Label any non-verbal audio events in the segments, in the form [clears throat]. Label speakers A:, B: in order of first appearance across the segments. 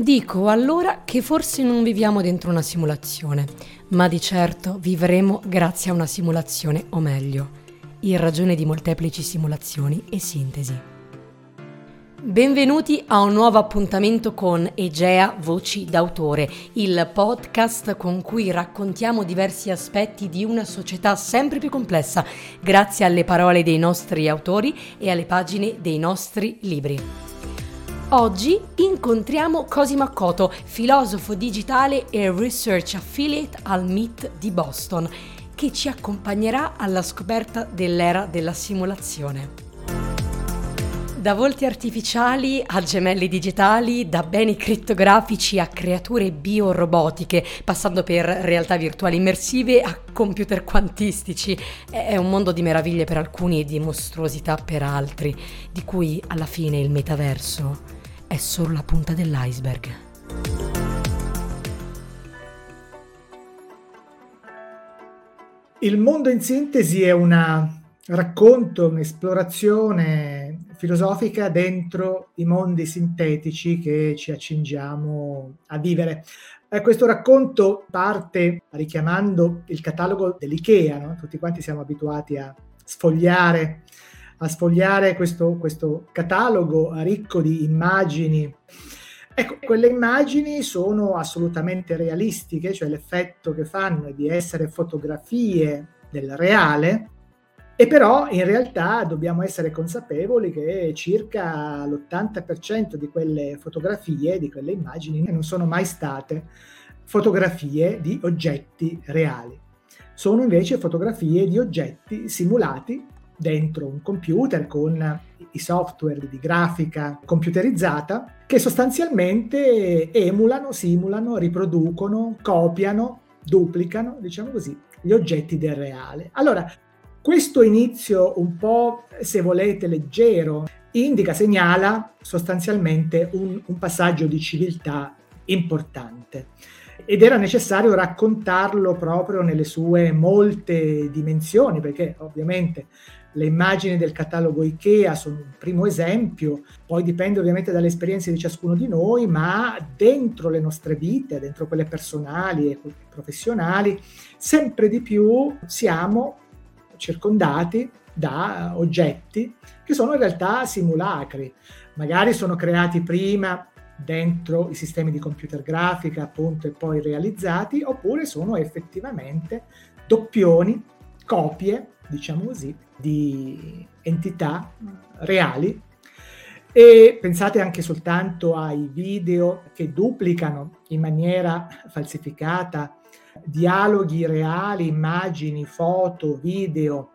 A: Dico allora che forse non viviamo dentro una simulazione, ma di certo vivremo grazie a una simulazione, o meglio, in ragione di molteplici simulazioni e sintesi. Benvenuti a un nuovo appuntamento con Egea Voci d'autore, il podcast con cui raccontiamo diversi aspetti di una società sempre più complessa grazie alle parole dei nostri autori e alle pagine dei nostri libri. Oggi incontriamo Cosimo Accoto, filosofo digitale e research affiliate al MIT di Boston, che ci accompagnerà alla scoperta dell'era della simulazione. Da volti artificiali a gemelli digitali, da beni crittografici a creature biorobotiche, passando per realtà virtuali immersive a computer quantistici, è un mondo di meraviglie per alcuni e di mostruosità per altri, di cui alla fine il metaverso è solo la punta dell'iceberg.
B: Il mondo in sintesi è una racconto, un'esplorazione filosofica dentro i mondi sintetici che ci accingiamo a vivere. Eh, questo racconto parte richiamando il catalogo dell'IKEA, no? tutti quanti siamo abituati a sfogliare, a sfogliare questo, questo catalogo ricco di immagini. Ecco, quelle immagini sono assolutamente realistiche, cioè l'effetto che fanno è di essere fotografie del reale, e però in realtà dobbiamo essere consapevoli che circa l'80% di quelle fotografie, di quelle immagini, non sono mai state fotografie di oggetti reali. Sono invece fotografie di oggetti simulati dentro un computer con i software di grafica computerizzata che sostanzialmente emulano, simulano, riproducono, copiano, duplicano, diciamo così, gli oggetti del reale. Allora, questo inizio un po', se volete, leggero, indica, segnala sostanzialmente un, un passaggio di civiltà importante ed era necessario raccontarlo proprio nelle sue molte dimensioni, perché ovviamente le immagini del catalogo IKEA sono un primo esempio, poi dipende ovviamente dalle esperienze di ciascuno di noi, ma dentro le nostre vite, dentro quelle personali e professionali, sempre di più siamo circondati da oggetti che sono in realtà simulacri. Magari sono creati prima dentro i sistemi di computer grafica, appunto, e poi realizzati, oppure sono effettivamente doppioni, copie, diciamo così, di entità reali. E pensate anche soltanto ai video che duplicano in maniera falsificata dialoghi reali, immagini, foto, video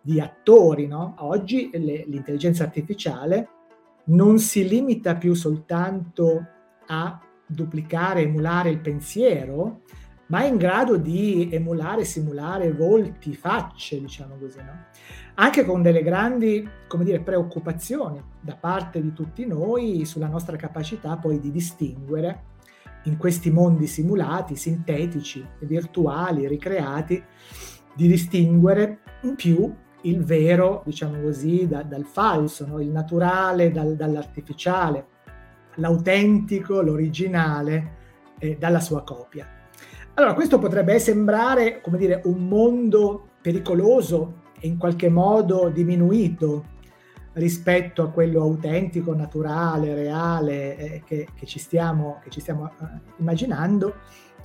B: di attori, no? Oggi le, l'intelligenza artificiale non si limita più soltanto a duplicare, emulare il pensiero, ma è in grado di emulare, simulare volti, facce, diciamo così, no? Anche con delle grandi, come dire, preoccupazioni da parte di tutti noi sulla nostra capacità poi di distinguere in questi mondi simulati, sintetici, virtuali, ricreati, di distinguere in più il vero, diciamo così, da, dal falso, no? il naturale dal, dall'artificiale, l'autentico, l'originale eh, dalla sua copia. Allora, questo potrebbe sembrare, come dire, un mondo pericoloso e in qualche modo diminuito rispetto a quello autentico, naturale, reale eh, che, che, ci stiamo, che ci stiamo uh, immaginando,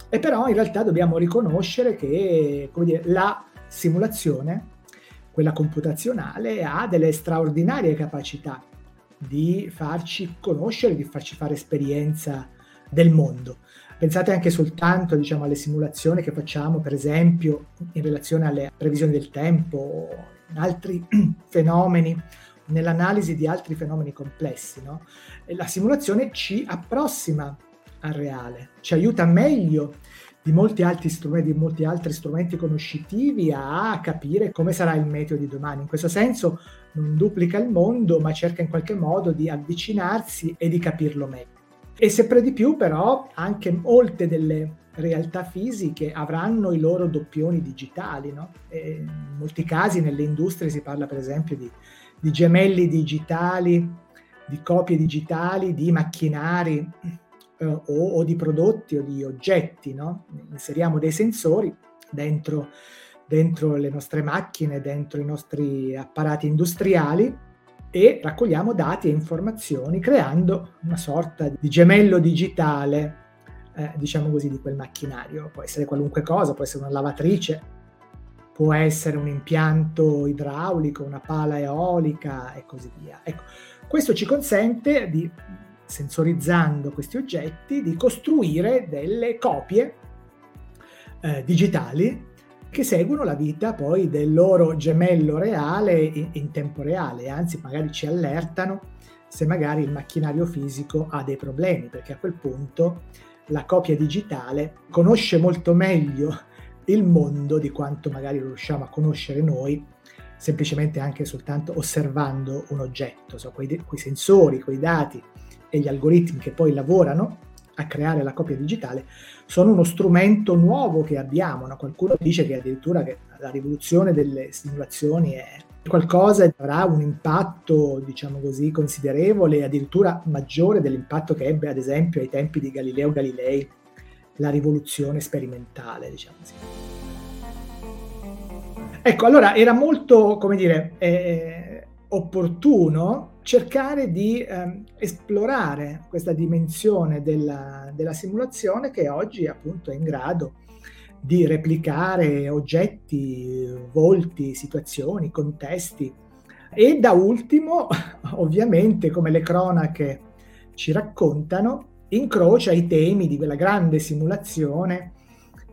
B: e però in realtà dobbiamo riconoscere che dire, la simulazione, quella computazionale, ha delle straordinarie capacità di farci conoscere, di farci fare esperienza del mondo. Pensate anche soltanto diciamo, alle simulazioni che facciamo, per esempio, in relazione alle previsioni del tempo, in altri [clears throat] fenomeni nell'analisi di altri fenomeni complessi. No? La simulazione ci approssima al reale, ci aiuta meglio di molti di molti altri strumenti conoscitivi a capire come sarà il meteo di domani. In questo senso non duplica il mondo, ma cerca in qualche modo di avvicinarsi e di capirlo meglio. E sempre di più, però, anche molte delle realtà fisiche avranno i loro doppioni digitali. No? in molti casi nelle industrie si parla per esempio di di gemelli digitali, di copie digitali, di macchinari eh, o, o, di prodotti o di oggetti, no? inseriamo dei sensori dentro, dentro le nostre macchine, dentro i nostri apparati industriali e raccogliamo dati e informazioni creando una sorta di gemello digitale, eh, diciamo così, di quel macchinario. Può essere qualunque cosa, può essere una lavatrice, può essere un impianto idraulico, una pala eolica e così via. Ecco, questo ci consente di, sensorizzando questi oggetti, di costruire delle copie eh, digitali che seguono la vita poi del loro gemello reale in, in tempo reale, anzi magari ci allertano se magari il macchinario fisico ha dei problemi, perché a quel punto la copia digitale conosce molto meglio il mondo di quanto magari lo riusciamo a conoscere noi semplicemente anche soltanto osservando un oggetto, so, quei, quei sensori, quei dati e gli algoritmi che poi lavorano a creare la copia digitale sono uno strumento nuovo che abbiamo. No? Qualcuno dice che addirittura che la rivoluzione delle simulazioni è qualcosa che avrà un impatto, diciamo così, considerevole, addirittura maggiore dell'impatto che ebbe ad esempio ai tempi di Galileo Galilei la rivoluzione sperimentale, diciamo così. Ecco, allora era molto, come dire, eh, opportuno cercare di eh, esplorare questa dimensione della, della, simulazione che oggi appunto è in grado di replicare oggetti, volti, situazioni, contesti. E da ultimo, [laughs] ovviamente, come le cronache ci raccontano, incrocia i temi di quella grande simulazione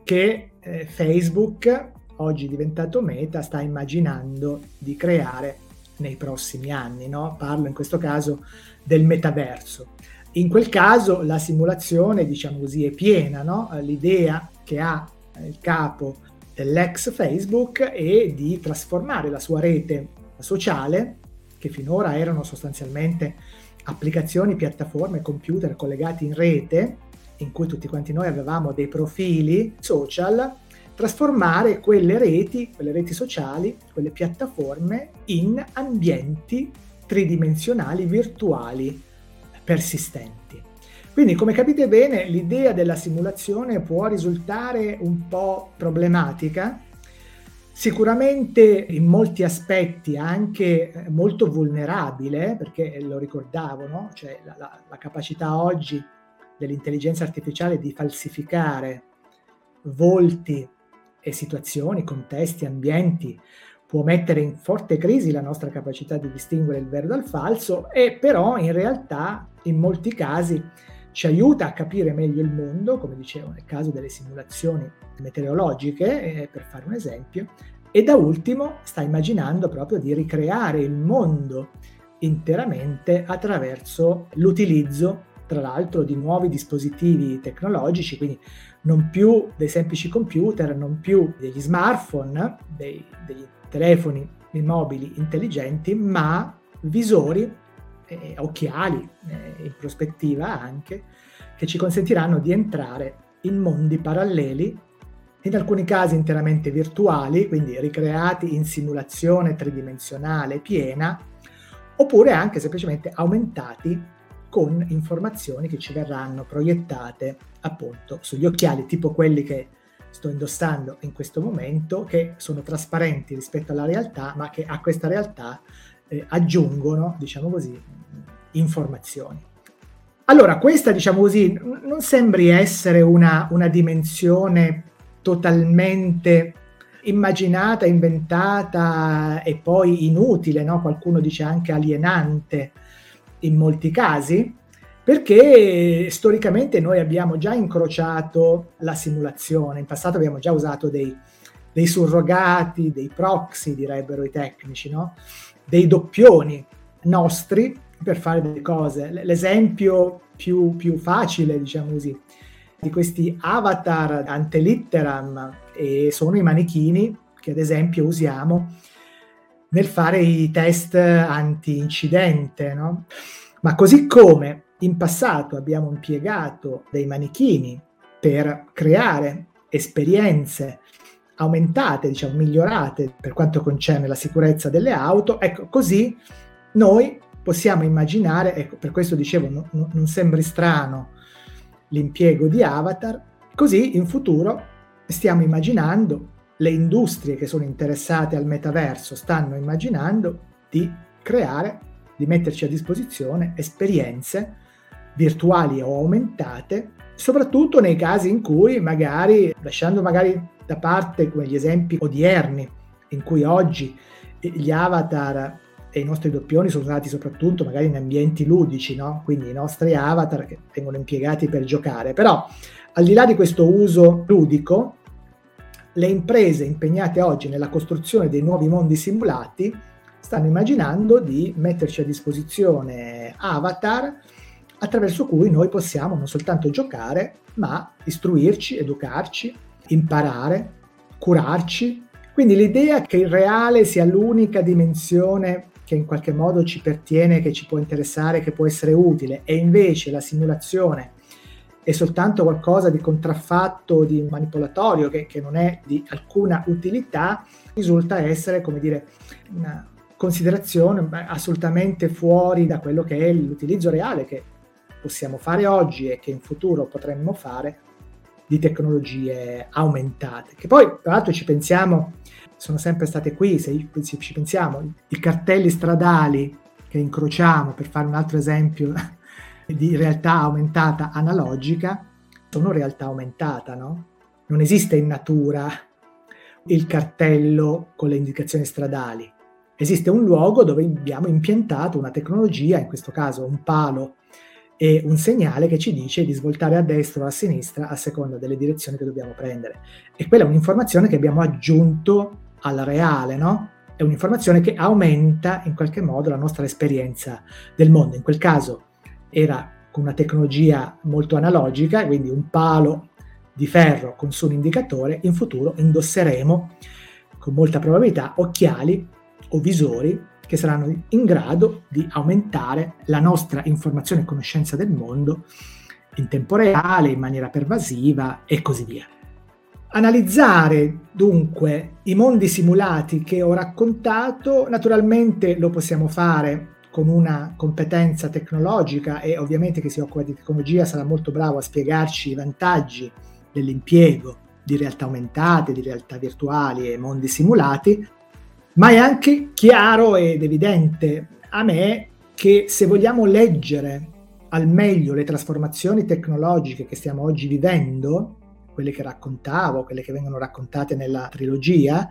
B: che eh, Facebook, oggi diventato Meta, sta immaginando di creare nei prossimi anni. No? Parlo in questo caso del metaverso. In quel caso la simulazione, diciamo così, è piena, no? l'idea che ha il capo dell'ex Facebook è di trasformare la sua rete sociale, che finora erano sostanzialmente applicazioni, piattaforme, computer collegati in rete, in cui tutti quanti noi avevamo dei profili social, trasformare quelle reti, quelle reti sociali, quelle piattaforme in ambienti tridimensionali virtuali persistenti. Quindi, come capite bene, l'idea della simulazione può risultare un po' problematica, Sicuramente in molti aspetti anche eh, molto vulnerabile, perché lo ricordavo, no? cioè la, la, la capacità oggi dell'intelligenza artificiale di falsificare volti e situazioni, contesti, ambienti, può mettere in forte crisi la nostra capacità di distinguere il vero dal falso e però in realtà in molti casi ci aiuta a capire meglio il mondo, come dicevo nel caso delle simulazioni meteorologiche, eh, per fare un esempio, e da ultimo sta immaginando proprio di ricreare il mondo interamente attraverso l'utilizzo, tra l'altro, di nuovi dispositivi tecnologici, quindi non più dei semplici computer, non più degli smartphone, dei, degli telefoni mobili intelligenti, ma visori, eh, occhiali eh, in prospettiva anche, che ci consentiranno di entrare in mondi paralleli in alcuni casi interamente virtuali, quindi ricreati in simulazione tridimensionale piena, oppure anche semplicemente aumentati con informazioni che ci verranno proiettate appunto sugli occhiali, tipo quelli che sto indossando in questo momento, che sono trasparenti rispetto alla realtà, ma che a questa realtà eh, aggiungono, diciamo così, informazioni. Allora, questa, diciamo così, non sembri essere una, una dimensione totalmente immaginata, inventata e poi inutile, no? qualcuno dice anche alienante in molti casi, perché storicamente noi abbiamo già incrociato la simulazione, in passato abbiamo già usato dei, dei surrogati, dei proxy direbbero i tecnici, no? dei doppioni nostri per fare delle cose. L'esempio più, più facile, diciamo così, di questi avatar ante litteram e sono i manichini che ad esempio usiamo nel fare i test anti-incidente, no? Ma così come in passato abbiamo impiegato dei manichini per creare esperienze aumentate, diciamo migliorate per quanto concerne la sicurezza delle auto, ecco così noi possiamo immaginare, ecco per questo dicevo no, no, non sembri strano l'impiego di avatar, così in futuro stiamo immaginando, le industrie che sono interessate al metaverso stanno immaginando di creare, di metterci a disposizione esperienze virtuali o aumentate, soprattutto nei casi in cui magari, lasciando magari da parte quegli esempi odierni, in cui oggi gli avatar e i nostri doppioni sono usati soprattutto magari in ambienti ludici, no? quindi i nostri avatar che vengono impiegati per giocare. Però al di là di questo uso ludico, le imprese impegnate oggi nella costruzione dei nuovi mondi simulati stanno immaginando di metterci a disposizione avatar attraverso cui noi possiamo non soltanto giocare, ma istruirci, educarci, imparare, curarci. Quindi l'idea che il reale sia l'unica dimensione che in qualche modo ci pertiene, che ci può interessare, che può essere utile, e invece la simulazione è soltanto qualcosa di contraffatto, di manipolatorio, che, che non è di alcuna utilità, risulta essere, come dire, una considerazione assolutamente fuori da quello che è l'utilizzo reale che possiamo fare oggi e che in futuro potremmo fare di tecnologie aumentate. Che poi, tra l'altro, ci pensiamo, sono sempre state qui, se ci pensiamo, i cartelli stradali che incrociamo, per fare un altro esempio di realtà aumentata analogica sono realtà aumentata, no? Non esiste in natura il cartello con le indicazioni stradali. Esiste un luogo dove abbiamo impiantato una tecnologia, in questo caso un palo e un segnale che ci dice di svoltare a destra o a sinistra a seconda delle direzioni che dobbiamo prendere. E quella è un'informazione che abbiamo aggiunto al reale, no? È un'informazione che aumenta in qualche modo la nostra esperienza del mondo. In quel caso era con una tecnologia molto analogica, quindi un palo di ferro con su un indicatore, in futuro indosseremo con molta probabilità occhiali o visori che saranno in grado di aumentare la nostra informazione e conoscenza del mondo in tempo reale, in maniera pervasiva e così via. Analizzare dunque i mondi simulati che ho raccontato, naturalmente lo possiamo fare con una competenza tecnologica e ovviamente chi si occupa di tecnologia sarà molto bravo a spiegarci i vantaggi dell'impiego di realtà aumentate, di realtà virtuali e mondi simulati, ma è anche chiaro ed evidente a me che se vogliamo leggere al meglio le trasformazioni tecnologiche che stiamo oggi vivendo, quelle che raccontavo, quelle che vengono raccontate nella trilogia,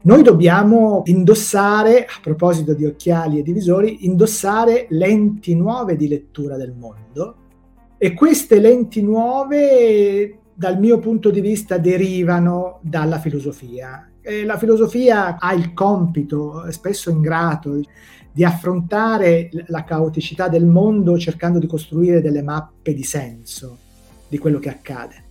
B: noi dobbiamo indossare, a proposito di occhiali e di visori, indossare lenti nuove di lettura del mondo e queste lenti nuove, dal mio punto di vista, derivano dalla filosofia. E la filosofia ha il compito, spesso ingrato, di affrontare la caoticità del mondo cercando di costruire delle mappe di senso di quello che accade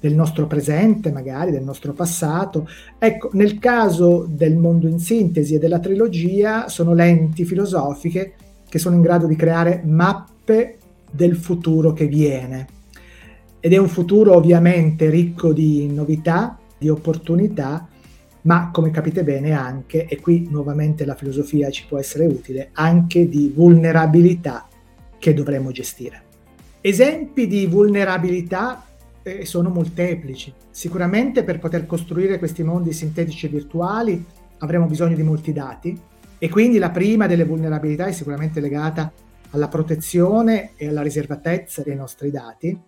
B: del nostro presente, magari del nostro passato. Ecco, nel caso del mondo in sintesi e della trilogia sono lenti filosofiche che sono in grado di creare mappe del futuro che viene. Ed è un futuro ovviamente ricco di novità, di opportunità, ma come capite bene anche, e qui nuovamente la filosofia ci può essere utile, anche di vulnerabilità che dovremo gestire. Esempi di vulnerabilità eh, sono molteplici. Sicuramente per poter costruire questi mondi sintetici e virtuali avremo bisogno di molti dati e quindi la prima delle vulnerabilità è sicuramente legata alla protezione e alla riservatezza dei nostri dati.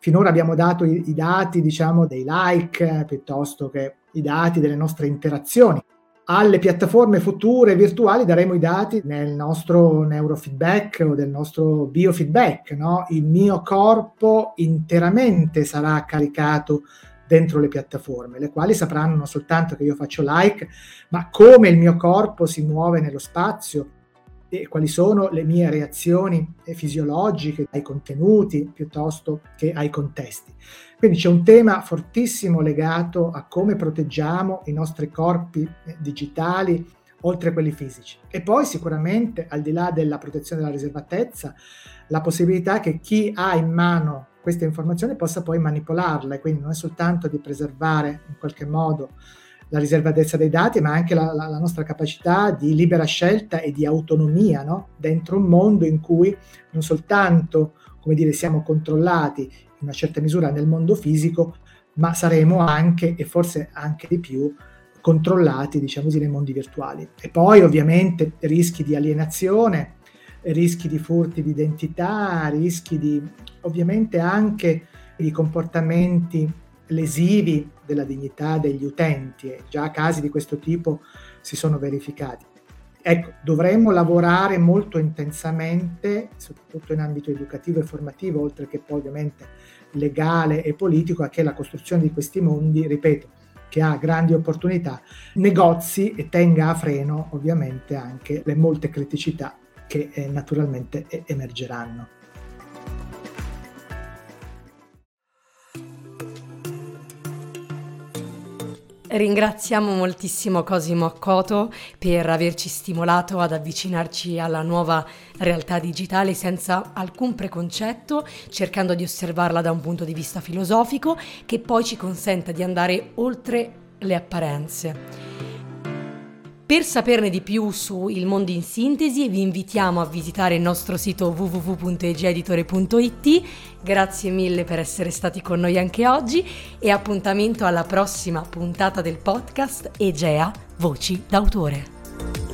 B: Finora abbiamo dato i, i dati, diciamo, dei like piuttosto che i dati delle nostre interazioni alle piattaforme future virtuali daremo i dati nel nostro neurofeedback o del nostro biofeedback. No? Il mio corpo interamente sarà caricato dentro le piattaforme, le quali sapranno non soltanto che io faccio like, ma come il mio corpo si muove nello spazio, e quali sono le mie reazioni fisiologiche ai contenuti piuttosto che ai contesti. Quindi c'è un tema fortissimo legato a come proteggiamo i nostri corpi eh, digitali oltre a quelli fisici. E poi sicuramente, al di là della protezione della riservatezza, la possibilità che chi ha in mano queste informazioni possa poi manipolarle, quindi non è soltanto di preservare in qualche modo la riservatezza dei dati, ma anche la, la, la nostra capacità di libera scelta e di autonomia no? dentro un mondo in cui non soltanto come dire, siamo controllati in una certa misura nel mondo fisico, ma saremo anche, e forse anche di più, controllati, diciamo così, nei mondi virtuali. E poi ovviamente rischi di alienazione, rischi di furti di identità, rischi di ovviamente anche di comportamenti lesivi della dignità degli utenti e già casi di questo tipo si sono verificati. Ecco, dovremmo lavorare molto intensamente, soprattutto in ambito educativo e formativo, oltre che poi ovviamente legale e politico, a che la costruzione di questi mondi, ripeto, che ha grandi opportunità, negozi e tenga a freno ovviamente anche le molte criticità che eh, naturalmente emergeranno.
A: Ringraziamo moltissimo Cosimo Accoto per averci stimolato ad avvicinarci alla nuova realtà digitale senza alcun preconcetto, cercando di osservarla da un punto di vista filosofico che poi ci consenta di andare oltre le apparenze. Per saperne di più su Il Mondo in Sintesi vi invitiamo a visitare il nostro sito www.egeeditore.it. Grazie mille per essere stati con noi anche oggi e appuntamento alla prossima puntata del podcast Egea Voci d'autore.